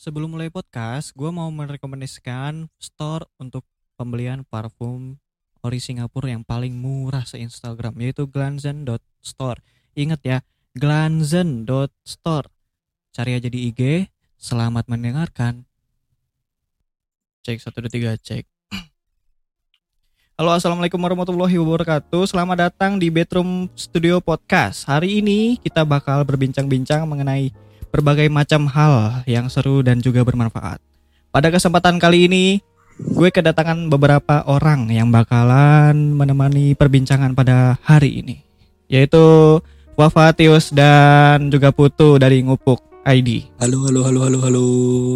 Sebelum mulai podcast, gue mau merekomendasikan store untuk pembelian parfum ori Singapura yang paling murah se-Instagram yaitu glanzen.store. Ingat ya, glanzen.store. Cari aja di IG. Selamat mendengarkan. Cek 1 2 3 cek. Halo assalamualaikum warahmatullahi wabarakatuh Selamat datang di Bedroom Studio Podcast Hari ini kita bakal berbincang-bincang mengenai berbagai macam hal yang seru dan juga bermanfaat Pada kesempatan kali ini gue kedatangan beberapa orang yang bakalan menemani perbincangan pada hari ini Yaitu Wafatius dan juga Putu dari Ngupuk ID Halo, halo, halo, halo, halo.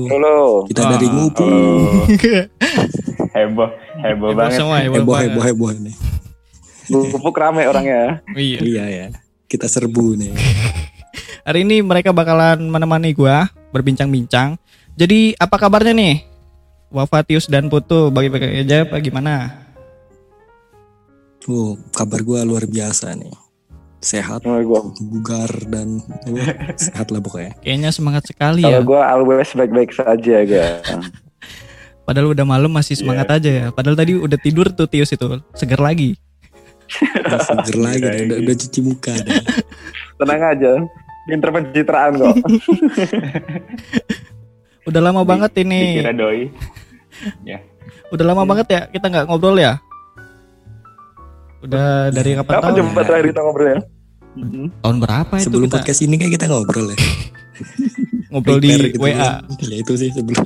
Halo. Kita Wah. dari Ngupu. Heboh, heboh banget. semua heboh, Heboh, banget. heboh, heboh nih. Pupuk rame orangnya. Iya. Iya ya. Kita serbu nih. Hari ini mereka bakalan menemani gua berbincang-bincang. Jadi apa kabarnya nih? Wafatius dan Putu bagi-bagi aja apa gimana? Oh, kabar gua luar biasa nih. Sehat, Oh, gua, bugar dan wah, sehat lah pokoknya. Kayaknya semangat sekali ya. kalau gua always baik-baik saja, ga. Padahal udah malam masih semangat aja ya. Padahal tadi udah tidur tuh Tius itu, seger lagi. Seger lagi, dah. udah, udah cuci muka dah. Tenang aja. Pinter pencitraan kok. Udah lama banget ini. Dikira doi. Udah lama banget ya kita nggak ngobrol ya. Udah dari kapan Kapan tahun? jumpa ya? terakhir kita ngobrol ya? Tahun berapa itu Sebelum kita podcast ini kayak kita ngobrol ya. ngobrol di gitu WA. Ya itu sih sebelum.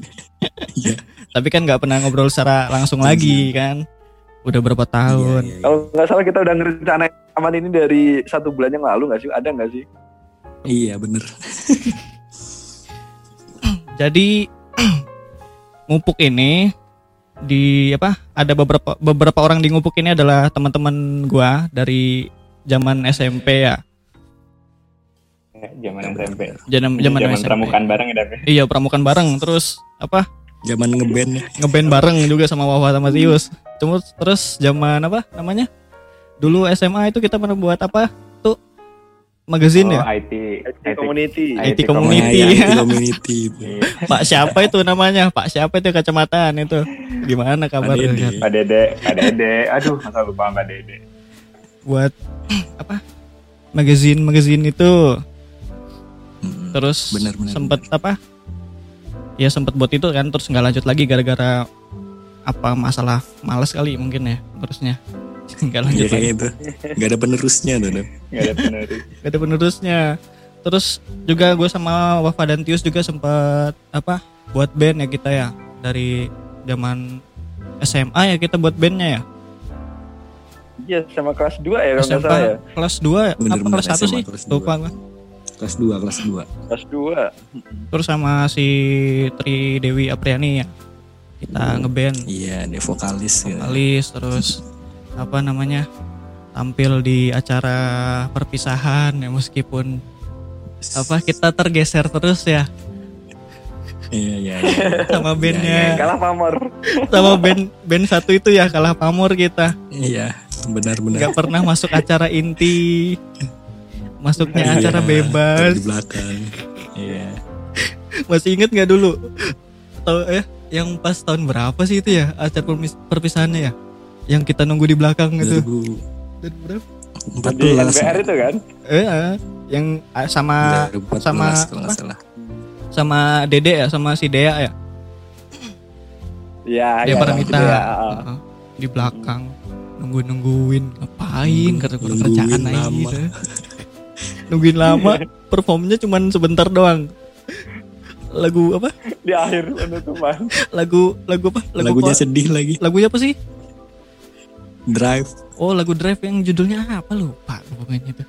Iya. Tapi kan nggak pernah ngobrol secara langsung lagi kan. Udah berapa tahun? Iya, iya, iya. Kalau nggak salah kita udah ngerencanain aman ini dari satu bulan yang lalu nggak sih? Ada nggak sih? Iya, bener. Jadi ngupuk ini di apa? Ada beberapa beberapa orang di ngupuk ini adalah teman-teman gua dari zaman SMP ya. Zaman SMP. Zaman zaman Zaman SMP. pramukaan bareng ya, Dave? Iya, pramukan bareng. Terus apa? Zaman ngeband ya. Ngeband bareng juga sama Wawa sama Tius. Cuma terus zaman apa namanya? Dulu SMA itu kita pernah buat apa? Magazine Oh, ya? IT. IT community. IT IT community. Nah, ya, itu community. Iya. Pak siapa itu namanya? Pak siapa itu kacamataan itu? Gimana kabarnya? Pak Dede, Pak Dede. Aduh, masa lupa Pak Dede. buat apa magazine magazine itu Mm, terus Benar, benar, sempet apa ya sempet buat itu kan terus nggak lanjut lagi gara-gara apa masalah males kali mungkin ya terusnya nggak lanjut Iya lagi itu. Gak ada penerusnya tuh. Enggak ada penerus. Gak ada penerusnya terus juga gue sama Wafa dan Tius juga sempat apa buat band ya kita ya dari zaman SMA ya kita buat bandnya ya Iya, sama kelas 2 ya kalau salah ya. kelas 2 Bener, apa bener, kelas 1 SMA sih kelas lupa dua. gue Kelas 2, kelas 2. Kelas 2. terus sama si Tri Dewi Apriani ya kita ngeband Iya, dia vokalis gitu. alis terus apa namanya tampil di acara perpisahan ya meskipun apa kita tergeser terus ya Iya, iya, iya. sama bandnya Kalah pamor. sama band band satu itu ya kalah pamor kita Iya, benar-benar. nggak pernah masuk acara inti masuknya Iya, acara bebas Di belakang. Iya. masih inget nggak dulu atau eh yang pas tahun berapa sih itu ya acara perpisahannya ya yang kita nunggu di belakang itu 2014 Dan berapa? Di NBR itu kan. eh eh, yang ah, sama 2014 sama kalau salah. sama Dede ya sama si Dea ya Iya, Dea iya. Paramita iya. Heeh. di belakang nunggu nungguin ngapain Nunggu- karena nungguin kerjaan aja lama. gitu. nungguin lama performnya cuman sebentar doang lagu apa Di akhir penutupan. lagu lagu apa lagu Lagunya apa? sedih lagi. lagunya apa sih Drive. oh lagu Drive yang judulnya apa lupa pokoknya itu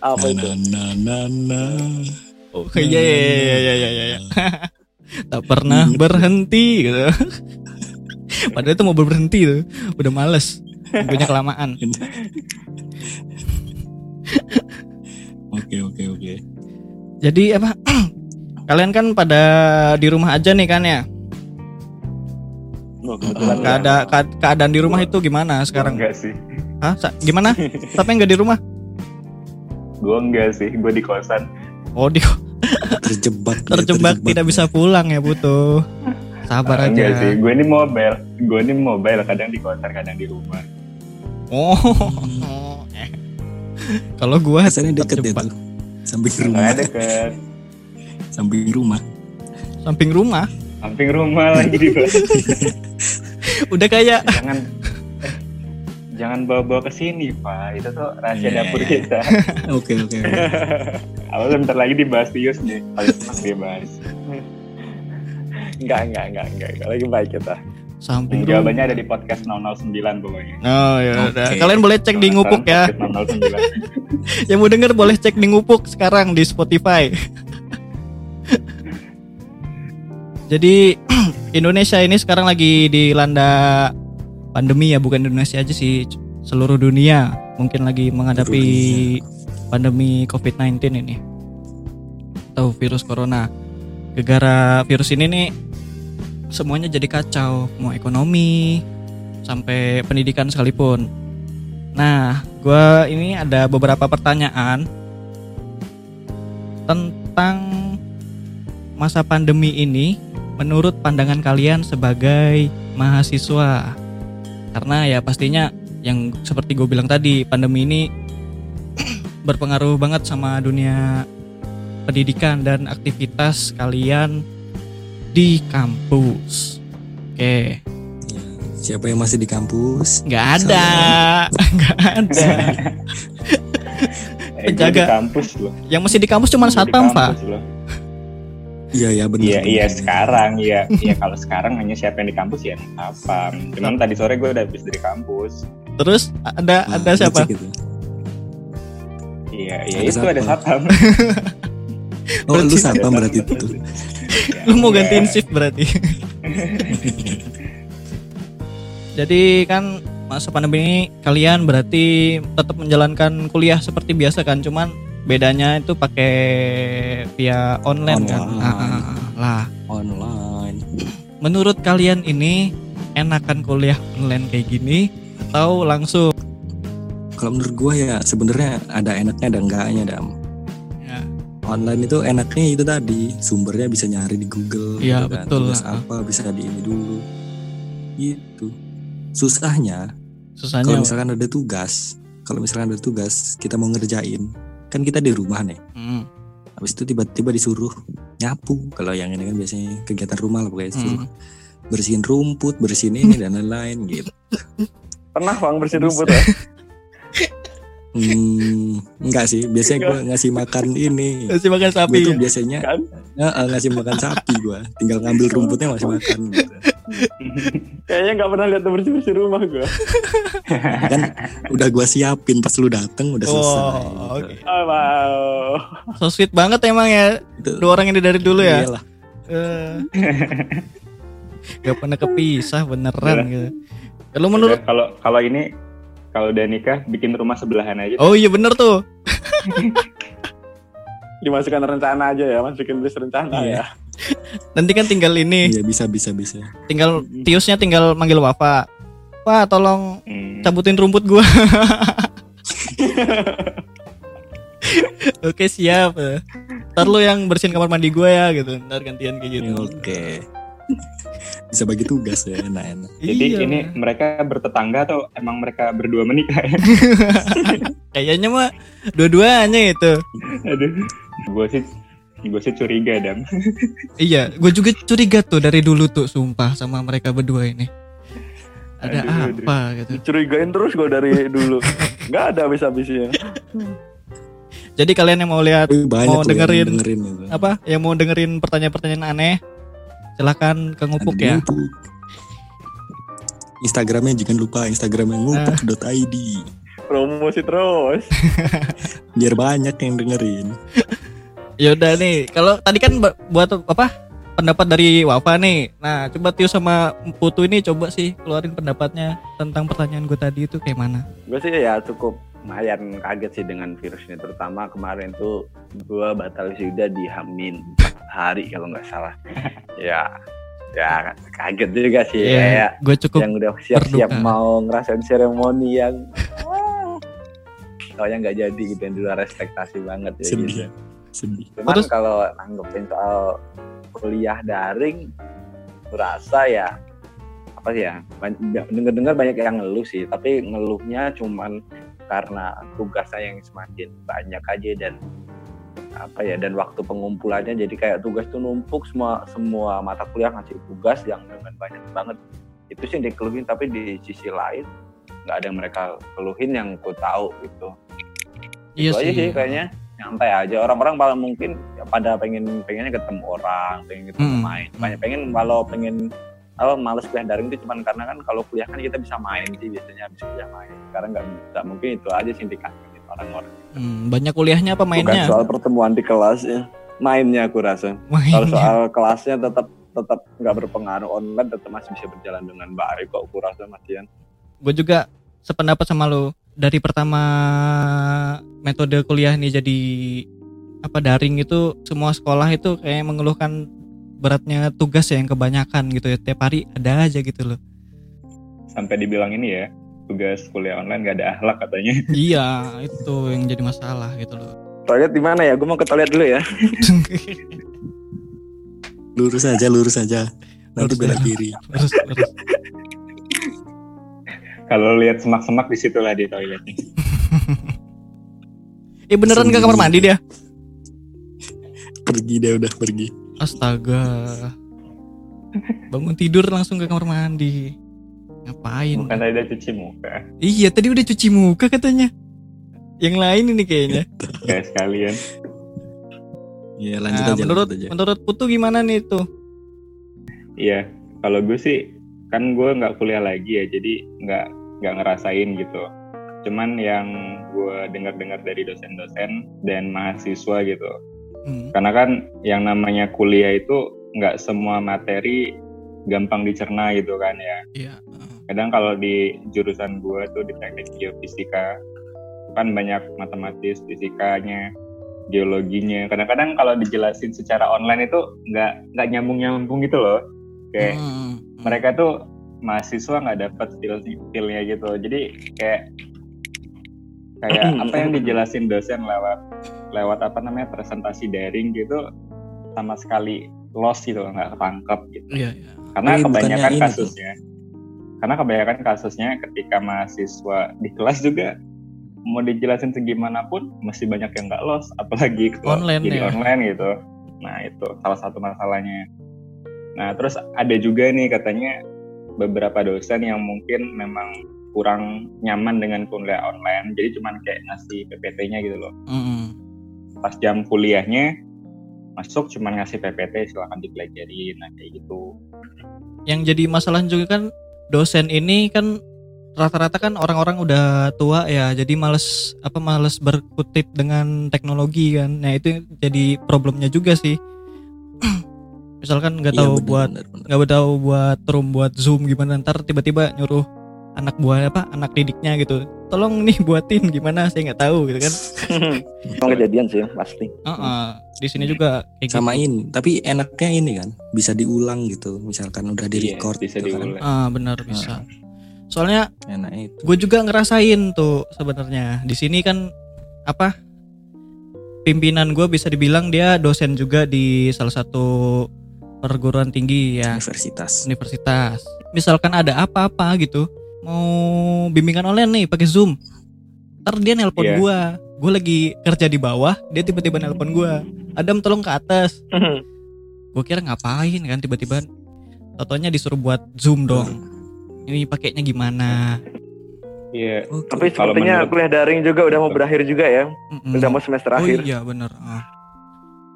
Apa itu? na na na. oh iya iya iya iya iya iya, iya. tak pernah berhenti gitu padahal itu mau berhenti tuh udah males punya kelamaan Oke oke oke. jadi apa kalian kan pada di rumah aja nih kan ya Oh, kebetulan keada kead- keadaan di rumah itu gimana sekarang Enggak sih. Hah? Sa- gimana tapi nggak di rumah Gue enggak sih. Gue di kosan. oh di terjebak terjebak tidak bisa pulang ya butuh. Sabar Ah, Enggak sih, aja. gue ini mobile. Gue ini mobile, kadang di konter, kadang di rumah. Oh. Kalau gua Kesannya deket ya tuh samping rumah deket, samping rumah samping rumah samping rumah lagi di. udah kayak Jangan eh, jangan bawa-bawa ke sini, Pak. Itu tuh rahasia Iya, dapur iya. kita. oke oke oke. Awalnya bentar lagi dibahas Tius nih. Paling senang dia bahas. Enggak, enggak, enggak, enggak. Lagi baik kita. samping. Jawabannya ada di podcast 009 pokoknya. Oh ya udah. Oke. Kalian boleh cek di ngupuk ya. Podcast 009. Yang mau denger boleh cek di ngupuk sekarang di Spotify. Jadi Indonesia ini sekarang lagi dilanda pandemi ya, bukan Indonesia aja sih, seluruh dunia mungkin lagi menghadapi pandemi COVID-19 ini. Atau virus corona. Gegara virus ini nih semuanya jadi kacau, mau ekonomi sampai pendidikan sekalipun. Nah, gua ini ada beberapa pertanyaan tentang masa pandemi ini menurut pandangan kalian sebagai mahasiswa. Karena ya pastinya yang seperti gue bilang tadi, pandemi ini berpengaruh banget sama dunia pendidikan dan aktivitas kalian di kampus. Oke, siapa yang masih di kampus nggak ada, nggak ada. Eh, Penjaga. di kampus loh. Yang masih di kampus cuma satpam, Pak. loh. Iya ya benar Iya, iya sekarang iya. Iya kalau sekarang hanya siapa yang di kampus ya apa. Cuman tadi sore gue udah habis dari kampus. Terus ada Nah, ada siapa? gitu. Iya, iya itu ada satpam. oh lu satpam berarti itu Lu mau Iya. gantiin shift berarti. Jadi kan masa pandemi ini kalian berarti tetap menjalankan kuliah seperti biasa kan, cuman bedanya itu pakai via online, kan. Online. Ah, ah, ah. Lah, online menurut kalian ini enakan kuliah online kayak gini atau langsung? kalau menurut gua ya sebenarnya ada enaknya ada enggaknya dam Ya. online itu enaknya itu tadi sumbernya bisa nyari di Google Iya, gitu kan. betul Tugas lah. apa bisa di ini dulu itu susahnya Susahnya kalau misalkan ada tugas kalau misalkan ada tugas kita mau ngerjain kan kita di rumah nih Hmm, habis itu tiba-tiba disuruh nyapu kalau yang ini kan biasanya kegiatan rumah lah pokoknya disuruh hmm. bersihin rumput bersihin ini dan lain-lain gitu Pernah bang bersihin rumput ya? hmm, enggak sih biasanya gua ngasih makan ini Masih makan Gua sapi. tuh biasanya Kan? Heeh, ngasih makan sapi gua tinggal ngambil rumputnya masih makan gitu. Kayaknya nggak pernah lihat bersih bersih rumah gue. kan udah gua siapin pas lu dateng udah selesai Oh, oke. Oh, wow. So sweet banget emang ya Itu- dua orang ini dari dulu ya. iyalah. Eh. Gak pernah kepisah beneran gitu. Kalau menurut Udah, kalau kalau ini kalau udah nikah bikin rumah sebelahan aja. Oh iya bener tuh. Dimasukkan rencana aja ya, masukin list rencana Iya. ya. Nanti kan tinggal ini, iya bisa bisa bisa tinggal Tiusnya tinggal manggil Wafa. Pak tolong Hmm. cabutin rumput gua. Oke siap. Ntar lu yang bersihin kamar mandi gua ya gitu. Ntar gantian kayak gitu. oke bisa bagi tugas ya enak enak Jadi Iya. ini mereka bertetangga atau emang mereka berdua menikah ya? kayaknya mah dua-duanya itu. Aduh. Gue sih gue sih curiga dan Iya, gue juga curiga tuh dari dulu tuh sumpah sama mereka berdua ini. Ada Aduh, aduh. apa gitu. Dicurigain terus gue dari dulu. Nggak ada habis-habisnya. Jadi kalian yang mau lihat banyak Mau loh yang dengerin. dengerin apa yang mau dengerin pertanyaan-pertanyaan aneh silakan ke ngupuk Ada di ya Ngupuk. Instagramnya jangan lupa Instagramnya ngupuk.id Promosi terus. biar banyak yang dengerin yaudah nih kalau tadi kan bu- buat apa pendapat dari Wafa nih. Nah coba Tio sama Putu ini coba sih keluarin pendapatnya tentang pertanyaan gue tadi itu kayak mana? Gue sih ya cukup lumayan kaget sih dengan virus ini terutama kemarin tuh gue batal wisuda di Hamin 4 hari kalau nggak salah. Ya ya kaget juga sih. Iya, kayak gue cukup yang udah siap-siap mau ngerasain seremoni yang oh yang nggak jadi gitu yang di luar ekspektasi banget ya Sedih. gitu sedih Cuman Terus? kalau nanggepin soal kuliah daring, kurasa ya apa sih ya? Dengar-dengar banyak yang ngeluh sih, tapi ngeluhnya cuman karena tugasnya yang semakin banyak aja dan apa ya dan waktu pengumpulannya jadi kayak tugas tuh numpuk semua semua mata kuliah ngasih tugas yang dengan banyak banget itu sih yang dikeluhin tapi di sisi lain nggak ada yang mereka keluhin yang ku tahu gitu Iya itu aja sih. sih kayaknya nyantai aja. Orang-orang malah mungkin ya pada pengen pengennya ketemu orang pengen ketemu Hmm. main. banyak pengen kalau pengen kalau males kuliah daring itu cuman karena kan kalau kuliah kan kita bisa main sih biasanya habis kuliah main. Sekarang nggak bisa mungkin itu aja sih yang dikangenin orang-orang. Hmm, banyak kuliahnya apa mainnya? bukan soal pertemuan di kelas ya. Mainnya aku rasa. Kalau Mainnya. soal kelasnya tetap tetap nggak berpengaruh online tetap masih bisa berjalan dengan baik kok aku rasa Masian gue juga sependapat sama lo dari pertama metode kuliah nih jadi apa daring itu semua sekolah itu kayak mengeluhkan beratnya tugas ya yang kebanyakan gitu ya. Tiap hari ada aja gitu loh. Sampai dibilang ini ya, tugas kuliah online gak ada akhlak katanya. iya itu yang jadi masalah gitu loh. Toilet di mana ya? Gue mau ke toilet dulu ya. Lurus aja lurus aja. Nanti Lurus. belok kiri Kalau lihat semak-semak di situ lah di toiletnya. eh beneran ke kamar mandi dia? Pergi. Dia udah pergi. Astaga. Bangun tidur langsung ke kamar mandi. Ngapain? Bukan tadi udah cuci muka. iya tadi udah cuci muka katanya. Yang lain ini kayaknya. Kayak sekalian. ya lanjut Nah, aja menurut lanjut aja. menurut Putu gimana nih tuh? Iya, kalau gue sih kan gue nggak kuliah lagi ya, jadi nggak nggak ngerasain gitu. Cuman yang gue dengar-dengar dari dosen-dosen dan mahasiswa gitu, Hmm. karena kan yang namanya kuliah itu nggak semua materi gampang dicerna gitu kan ya. Iya. Kadang kalau di jurusan gue tuh di teknik geofisika kan banyak matematis, fisikanya, geologinya. Kadang-kadang kalau dijelasin secara online itu nggak nggak nyambung-nyambung gitu loh. Kayak Hmm. mereka tuh mahasiswa nggak dapat feel feelnya gitu jadi kayak kayak apa yang dijelasin dosen lewat lewat apa namanya presentasi daring gitu sama sekali lost gitu nggak ketangkep gitu Iya, iya. karena Tapi bukannya kebanyakan ini, kasusnya karena kebanyakan kasusnya ketika mahasiswa di kelas juga mau dijelasin segimanapun masih banyak yang nggak lost apalagi kalau Online jadi ya? online gitu nah itu salah satu masalahnya nah terus ada juga nih katanya beberapa dosen yang mungkin memang kurang nyaman dengan kuliah online jadi cuman kayak ngasih PPT-nya gitu loh Mm-mm. pas jam kuliahnya masuk cuman ngasih PPT silahkan dipelajarin nah kayak gitu Yang jadi masalah juga kan dosen ini kan rata-rata kan orang-orang udah tua ya, jadi males apa males berkutit dengan teknologi kan. Nah itu jadi problemnya juga sih. Misalkan nggak Iya, tahu benar, buat nggak tahu buat room buat zoom gimana ntar tiba-tiba nyuruh anak buah apa anak didiknya gitu. Tolong nih buatin gimana? Saya nggak tahu gitu kan. Emang kejadian sih pasti. Heeh. di sini juga kayak gitu. samain tapi enaknya ini kan bisa diulang gitu misalkan udah di Iya, record bisa gitu kan. diulang. Ah benar bisa. Soalnya enak itu. gue juga ngerasain tuh sebenarnya. Di sini kan apa pimpinan gue bisa dibilang dia dosen juga di salah satu perguruan tinggi ya. Universitas. Universitas. Misalkan ada apa-apa gitu mau bimbingan online nih pakai zoom. Ntar dia nelpon Iya. gua. Gue lagi kerja di bawah dia tiba-tiba nelpon gua. Adam tolong ke atas. Gue kira ngapain kan tiba-tiba. Totonya disuruh buat zoom dong. Ini pakainya gimana? Iya. Oke. tapi Kalau sepertinya menurut- kuliah daring juga udah mau berakhir juga ya Mm-mm. udah mau semester oh akhir. iya bener. Ah.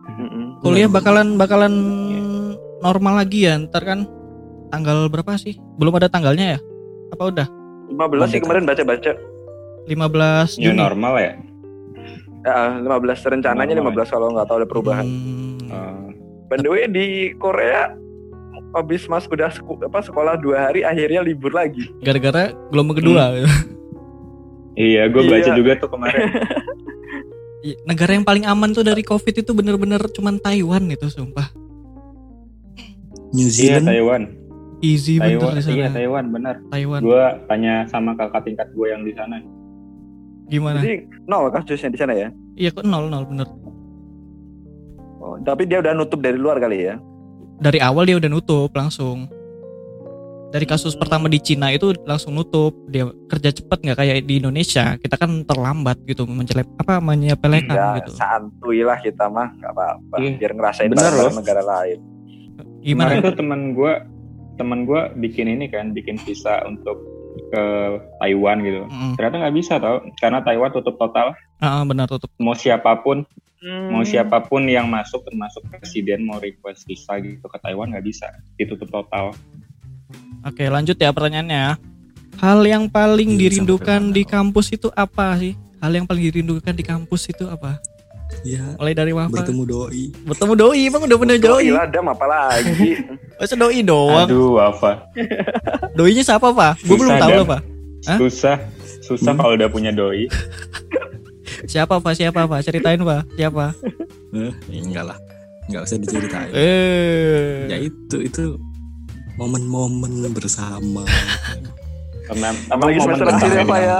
Mm-mm. kuliah bakalan bakalan Iya. normal lagi ya ntar kan tanggal berapa sih? Belum ada tanggalnya ya apa udah? 15 sih kemarin baca-baca. 15 new Juni. normal ya. Ya, 15 rencananya Normal 15 kalau nggak tahu ada perubahan. Hmm. Eh, By the way di Korea habis mas udah seku- apa sekolah dua hari akhirnya libur lagi. gara-gara gelombang kedua. Iya gue Iya. baca juga tuh kemarin. Iya, negara yang paling aman tuh dari covid itu bener-bener cuman Taiwan itu sumpah. New iya Zealand. Taiwan easy bener Taiwan di sana iya Taiwan benar Taiwan gue tanya sama kakak tingkat gue yang di sana gimana Jadi nol kasusnya di sana ya. iya kok nol nol bener Oh, tapi dia udah nutup dari luar kali ya? Dari awal dia udah nutup langsung. Dari kasus pertama di Cina itu langsung nutup. Dia kerja cepet nggak kayak di Indonesia. Kita kan terlambat gitu mencelep apa menyepelekan Ya, gitu. santuy lah kita mah, nggak apa-apa. Iya. Biar ngerasain Bener loh. negara lain. Gimana? Kemarin tuh teman gue teman gue bikin ini kan bikin visa untuk ke Taiwan gitu Mm-mm. ternyata nggak bisa tau karena Taiwan tutup total Ah, benar tutup. mau siapa pun Hmm. mau siapa pun yang masuk termasuk presiden mau request visa gitu ke Taiwan nggak bisa ditutup total Oke, lanjut ya pertanyaannya. Hal yang paling Iya, dirindukan di kampus itu apa sih? Hal yang paling dirindukan di kampus itu apa? Ya, Mulai dari Wafa. bertemu doi. Bertemu doi, emang udah bener Doi doi. lah, Dam, apalagi. Masa doi doang. aduh Wafa Doinya siapa, Pak? Gue belum tahu loh, Pak. Hah? susah susah Hmm. kalau udah punya doi Siapa, Pak? Siapa, Pak? Ceritain, Pak. Siapa? Eh, ya enggak lah. Enggak usah diceritain. Eh. Ya itu itu momen-momen bersama. karena Apalagi momen semester akhir ya, Pak ya.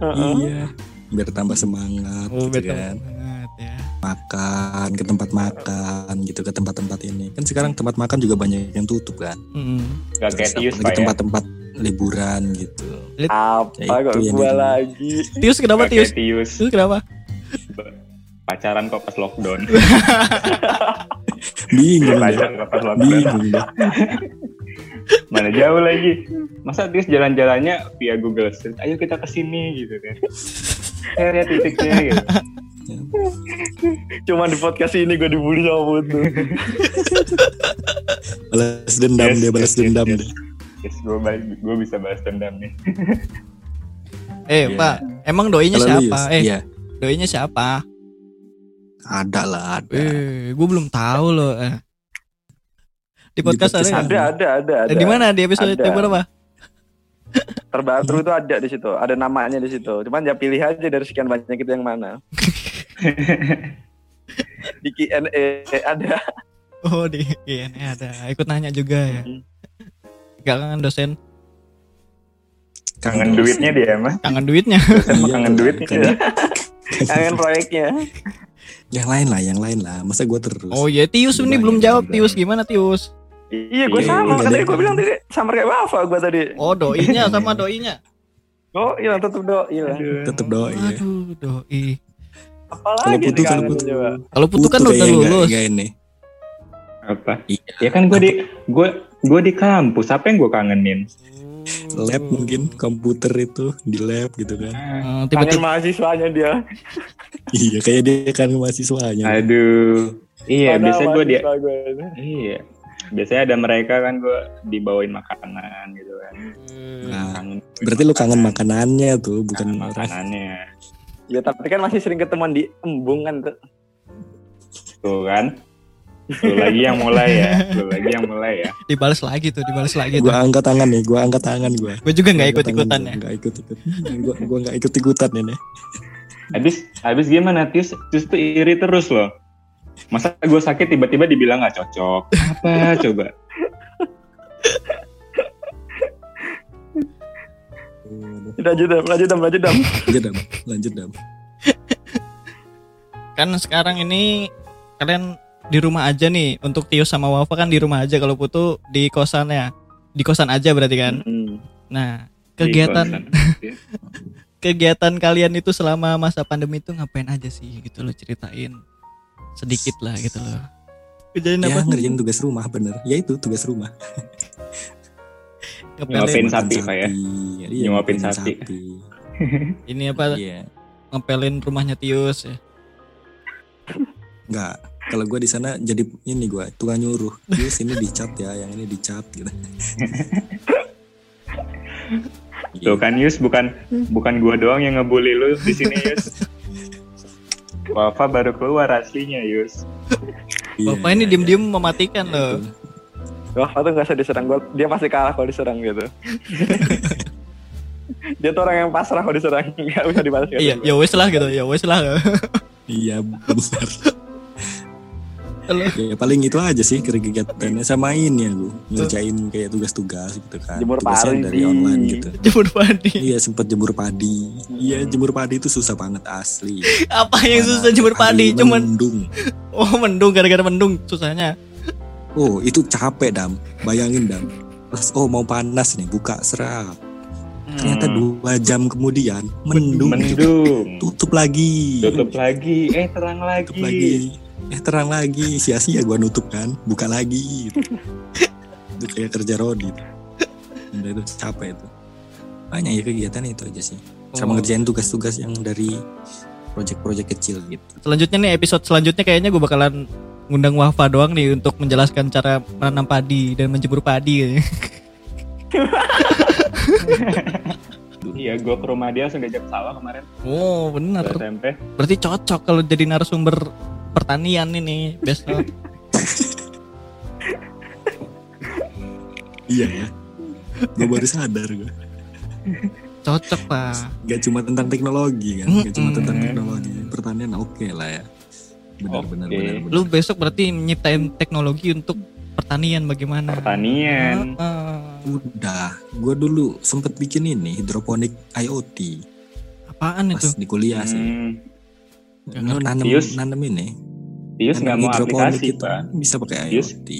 Heeh. Iya. Biar tambah semangat Oh, gitu betul kan. Makan ke tempat makan gitu ke tempat-tempat ini. Kan sekarang tempat makan juga banyak yang tutup kan. Mm. nggak kayak Terus Tius pak ya tempat-tempat liburan gitu. Apa Ya, kok gua lagi? Tius kenapa Tius? Tius Tius kenapa? pacaran kok pas lockdown Bingung ya. pacaran kok pas lockdown Bingung ya. mana jauh lagi masa Tius jalan-jalannya via Google Street ayo kita ke sini gitu kan saya lihat titiknya gitu Cuma di podcast ini gue dibully sama Putu. Balas dendam Yes, dia, balas yes, yes, dendam yes. dia. Yes, gue gue bisa balas dendam nih Eh, Iya. Pak, emang doinya Kalau lu, siapa? Yus? Eh, Iya, doinya siapa? ada lah, ada. Eh, gue belum tahu loh. Eh. Di podcast podcast ada. Ada, ada, ada, ada. Eh, Di mana di episode Ada. yang berapa? Terbaru itu ada di situ. Ada namanya di situ. Cuman ya pilih aja dari sekian banyak itu yang mana. di Q&A ada. Oh, di INE ada. Ikut nanya juga ya. Gak kangen dosen, kangen duitnya dia mah kangen duitnya. dosen mah Iya, kangen duitnya kangen. Proyeknya. Yang lain lah, yang lain lah. Masa gue terus? Oh iya, Tius ini belum jawab. Tius gimana Tius? Iya, gue Iya, sama. iya, Kan iya. tadi gue bilang tadi sama kayak Wafa gue tadi. Oh, doinya sama doinya. Oh, iya tetep doi lah. Tetep doi ya. Aduh, doi. Apalagi Kalau Putu, kalau Putu. coba. Kalau Putu kan Putu udah kayaknya nggak- lulus. nggak ini. apa Iya. ya kan gue di gue gue di kampus apa yang gue kangenin Lab mungkin komputer itu di lab gitu kan. Eh, Kangen tiba-tiba mahasiswanya dia. iya, kayak dia kan mahasiswanya. aduh iya Mana biasanya gue dia gue iya biasanya ada mereka kan gue dibawain makanan gitu kan Nah, kangen berarti lu kangen makanannya tuh, bukan kangen makanannya Ya tapi kan masih sering ketemuan di embung kan tuh. tuh kan tuh lagi yang mulai ya tuh lagi yang mulai ya dibalas lagi tuh, dibalas lagi tuh. Gua angkat tangan nih, gua angkat tangan gua. Gue juga nggak Gua ikut angkat ikutan tangan ya. gua, Nggak ikut ikut. Gua gua nggak ikut ikutan ini. habis habis gimana Tius Tius tuh iri terus loh masa gue sakit tiba-tiba dibilang nggak cocok apa coba Lanjut dam, lanjut dam, lanjut dam. Lanjut dam, lanjut dam. Kan sekarang ini kalian di rumah aja nih. Untuk Tius sama Wafa kan di rumah aja. Kalau Putu di kosan ya. Di kosan aja berarti kan. Hmm. Nah, kegiatan kegiatan kalian itu selama masa pandemi itu ngapain aja sih gitu loh ceritain sedikit lah gitu loh. Kejadian Ya apa? ngerjain tugas rumah bener. Ya itu tugas rumah. Nyuapin Ngepelin sapi, Pak, ya? Iya, Nyuapin makan sapi. ini apa? Iya. Ngepelin rumahnya Tius ya. Enggak. Kalau gua di sana jadi ini gua tukang nyuruh. Yes, ini dicat ya, yang ini dicat gitu. Tuh kan Yus bukan bukan gua doang yang ngebully lu di sini Yus. Wafa baru keluar aslinya Yus. Iya, Bapak ini iya, diem-diem mematikan loh. Wah, tuh gak usah diserang gue. Dia pasti kalah kalau diserang gitu. dia tuh orang yang pasrah kalau diserang. Gak usah dibalas. Iya, ya wes lah gitu, ya wes lah. Iya, benar. ya paling itu aja sih kegiatannya sama ini ya gue ngerjain kayak tugas-tugas gitu kan Jemur tugasnya pari, dari online gitu Jemur padi. iya sempet jemur padi iya jemur padi itu susah banget asli Apa yang Mana susah jemur padi? Cuman mendung oh mendung gara-gara mendung susahnya. Oh itu capek dam bayangin dam Pas, oh mau panas nih buka serak ternyata Hmm. dua jam kemudian mendung. Mendung. tutup lagi Tutup lagi, eh terang lagi. tutup lagi eh terang lagi sia-sia gua nutup kan buka lagi gitu. itu kayak kerja rodi udah itu capek itu banyak ya kegiatan itu aja sih sama Oh. ngerjain tugas-tugas yang dari proyek-proyek kecil gitu Selanjutnya nih episode selanjutnya kayaknya gue bakalan ngundang Wafa doang nih untuk menjelaskan cara menanam padi dan menjemur padi. Iya, gue ke rumah dia langsung diajak sawah kemarin. Oh bener. Ke SMP. Berarti cocok kalau jadi narasumber pertanian ini besok. iya ya gue baru sadar gue Cocok pak. gak cuma tentang teknologi kan gak cuma tentang teknologi pertanian oke lah ya benar benar Oke. benar benar. Lu besok berarti nyiptain teknologi untuk pertanian bagaimana? Pertanian. Ah, udah gue dulu sempet bikin ini hidroponik IoT apaan pas itu? di kuliah sih Hmm, Lu nanam Tius? nanam ini Tius nggak mau aplikasi, itu Pak. bisa pakai Tius? IoT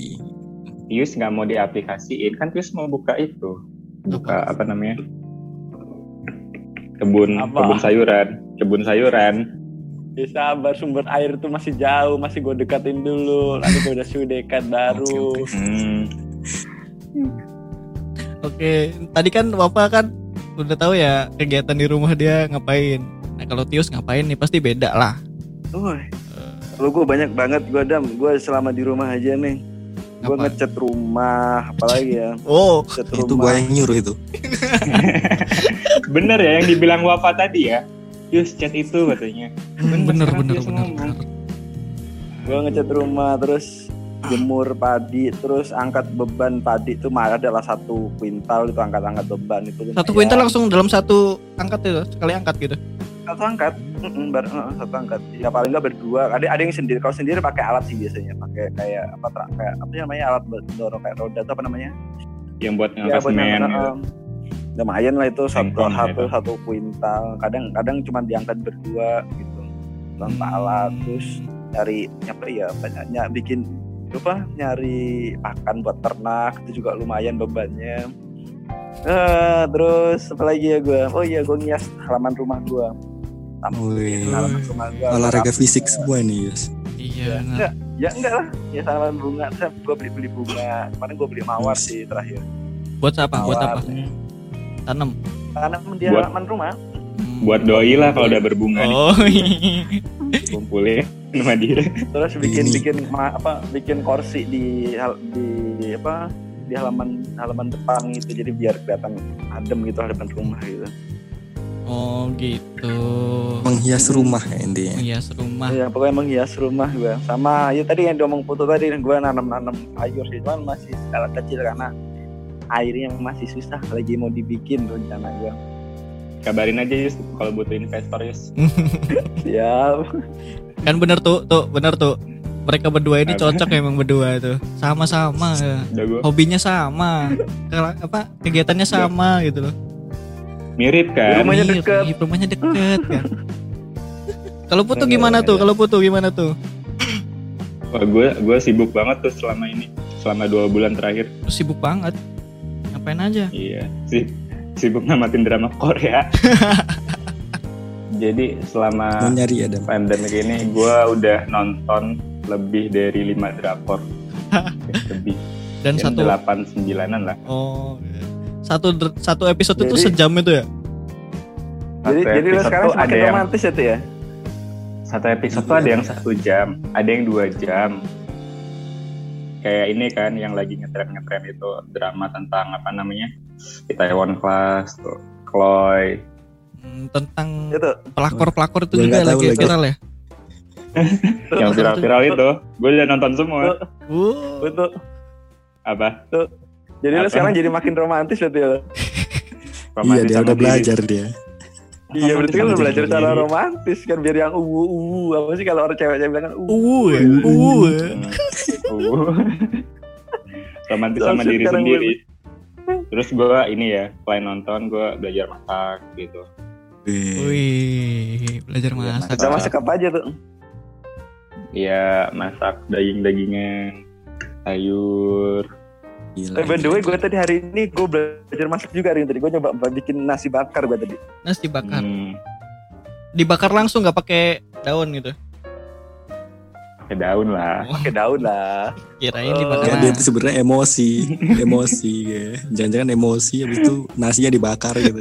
Tius nggak mau diaplikasiin. Kan Tius mau buka itu. Buka apa namanya? Kebun Apa? kebun sayuran. Kebun sayuran. Ya sabar sumber air tuh masih jauh, masih gue dekatin dulu. Nanti gue udah sudah dekat baru. Oke. Hmm. Tadi kan Wafa kan udah tahu ya kegiatan di rumah dia ngapain. Nah kalau Tius ngapain nih pasti beda lah. Woi. Kalau gue banyak banget gue dam, gue selama di rumah aja nih. Gue ngecat rumah, apalagi ya. Oh, Ngecat itu gue yang nyuruh itu Bener ya yang dibilang Wafa tadi ya. Tius chat itu katanya. hmm, bener bener bener. bener. Gue ngecat rumah, terus jemur padi, terus angkat beban padi itu mah adalah satu kuintal itu angkat-angkat beban itu. Satu kuintal langsung dalam satu angkat itu sekali angkat gitu. satu angkat, uh, satu angkat. Ya paling nggak berdua. Ada ada yang sendiri. Kalau sendiri pakai alat sih biasanya, pakai kayak apa kayak apa namanya alat dorong kayak roda itu apa namanya? Yang buat Ya, ngangkat buat semen ngangkat, gitu. um, lumayan lah itu satu satu gitu. satu kuintal. Kadang kadang cuma diangkat berdua gitu tanpa Hmm. alat. Terus nyari apa ya banyaknya bikin apa nyari pakan buat ternak itu juga lumayan bebannya. Eh, terus apa lagi ya gue? Oh iya gue ngias halaman rumah gue. Halaman rumah gue. olahraga fisik semua nih Yus Iya. bener. Enggak, ya enggak lah. Ya halaman bunga. Saya gue beli beli bunga. Kemarin gue beli mawar sih terakhir. Buat apa? Buat Mawar. apa? Tanam. Tanam di Buat- halaman rumah. Hmm. Buat doi lah kalau udah berbunga nih. Oh. kumpulin sama dia. terus bikin bikin ma- apa bikin kursi di hal di apa di halaman halaman depan gitu jadi biar kelihatan adem gitu halaman rumah gitu oh gitu. menghias rumah ya intinya Menghias rumah. ya pokoknya menghias rumah gue sama ya tadi yang diomong putu tadi gue nanam nanam sayur sih cuman masih skala kecil karena airnya masih susah lagi mau dibikin rencana gue Kabarin aja Yus kalau butuh investor Yus. siap Kan bener tuh, tuh bener tuh. Mereka berdua ini cocok emang berdua tuh. Sama-sama. ya. Hobinya sama. Kela- apa kegiatannya sama gitu loh. mirip kan. Rumahnya Mirip, deket. Rumahnya deket kan. Kalau Putu Bener, gimana tuh? bener. Kalau Putu gimana tuh? Wah gue gue sibuk banget tuh selama ini. Selama dua bulan terakhir. Sibuk banget. Ngapain aja? Iya, sih sibuk namatin drama Korea. Jadi selama nyari ya Dam pandemic ini gue udah nonton lebih dari lima drakor. lebih. Dan Yang satu delapan sembilanan lah. Oh. iya. Satu satu episode itu Jadi- sejam itu ya? jadi Satu jadi lo sekarang semakin yang romantis ya tuh ya satu episode tuh ada yang satu jam, ada yang dua jam. Kayak ini kan yang lagi ngetren-ngetren itu drama tentang apa namanya Itaewon Class tuh, Chloe. Hmm, tentang itu pelakor-pelakor itu juga lagi viral ya? yang viral-viral itu, gue udah nonton semua. Uh, betul Apa? jadi lo Apa? sekarang jadi makin romantis berarti ya lo iya dia udah diri. belajar dia Iya berarti kan belajar cara romantis kan biar yang uwu uwu apa sih kalau orang cewek-cewek bilang kan uwu. Uwu ya, uwu ya. Uh. romantis sama diri sendiri terus gue ini ya selain nonton gue belajar masak gitu Wih, belajar masak. Kita masak apa aja tuh? Iya masak daging-dagingan sayur gila. Eh, by the way, gue tadi hari ini gue belajar masak juga hari ini. Tadi gue nyoba bikin nasi bakar gue tadi. Nasi bakar. hmm, Dibakar langsung nggak pakai daun gitu. Pakai daun lah Pakai daun lah. Kirain Oh. dibakar. Ya, dia tuh sebenarnya emosi, emosi ya. Jangan-jangan emosi habis itu nasinya dibakar gitu.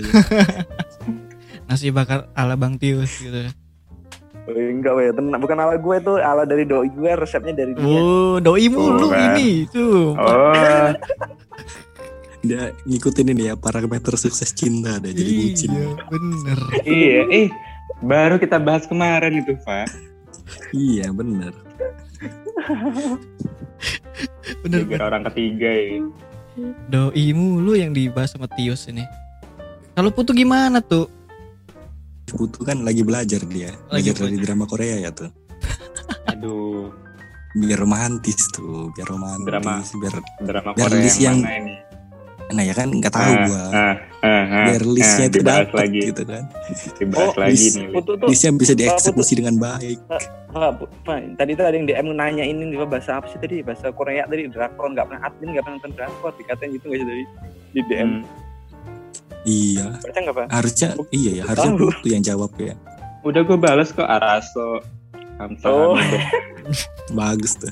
Nasi bakar ala Bang Tius gitu. Oh, enggak weh, tenang. Bukan ala gue tuh, ala dari doi gue, resepnya dari dia. Oh, doi mulu Oh, kan. ini tuh. oh Dia ngikutin ini ya parameter sukses cinta deh jadi bucin. Iya, bener. iya eh baru kita bahas kemarin itu Pak Iya bener. Bener, biar orang ketiga ya Doi mulu yang dibahas sama Tius ini. Kalau Putu gimana tuh? Putu kan lagi belajar dia, Lagi belajar dari drama Korea ya tuh. aduh Biar romantis tuh, biar romantis, Drama. biar drama Biar Korea yang, yang- mana ini nah ya kan nggak tahu Ah, gua. ah, ah, ah, biar listnya itu dapet lagi gitu kan. dibahas Oh, lagi list- nih Putu tuh, Listnya bisa dieksekusi dengan baik. bu- Pak, tadi tuh ada yang DM nanya ini nih, bahasa apa sih tadi? Bahasa Korea tadi, drakor. Nggak pernah admin, nggak pernah nonton drakor. Dikatain gitu nggak sih tadi? Di DM. Hmm, Iya, nggak, Pak? harusnya iya ya, harusnya Tahu. Putu yang jawab ya. udah gue balas kok Araso Oh. Kamsahamnida. Bagus tuh.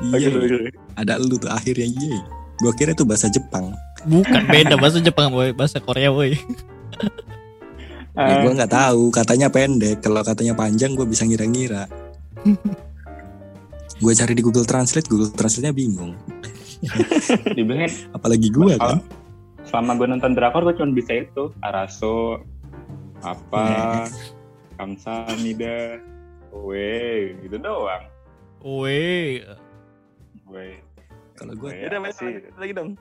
Iya, bagus, iya. ada lu tuh akhirnya iya. Gua kira itu bahasa Jepang. Bukan beda bahasa Jepang boy, bahasa Korea boy. Ya, Ah, gua nggak tahu, katanya pendek. Kalau katanya panjang gua bisa ngira-ngira. gua cari di Google Translate, Google Translate-nya bingung. dibilangin Apalagi gua Oh, kan. selama gue nonton drakor gue cuma bisa itu Araso apa Kamsahamnida Weh gitu doang Weh Kalau Mas, sih? lagi dong.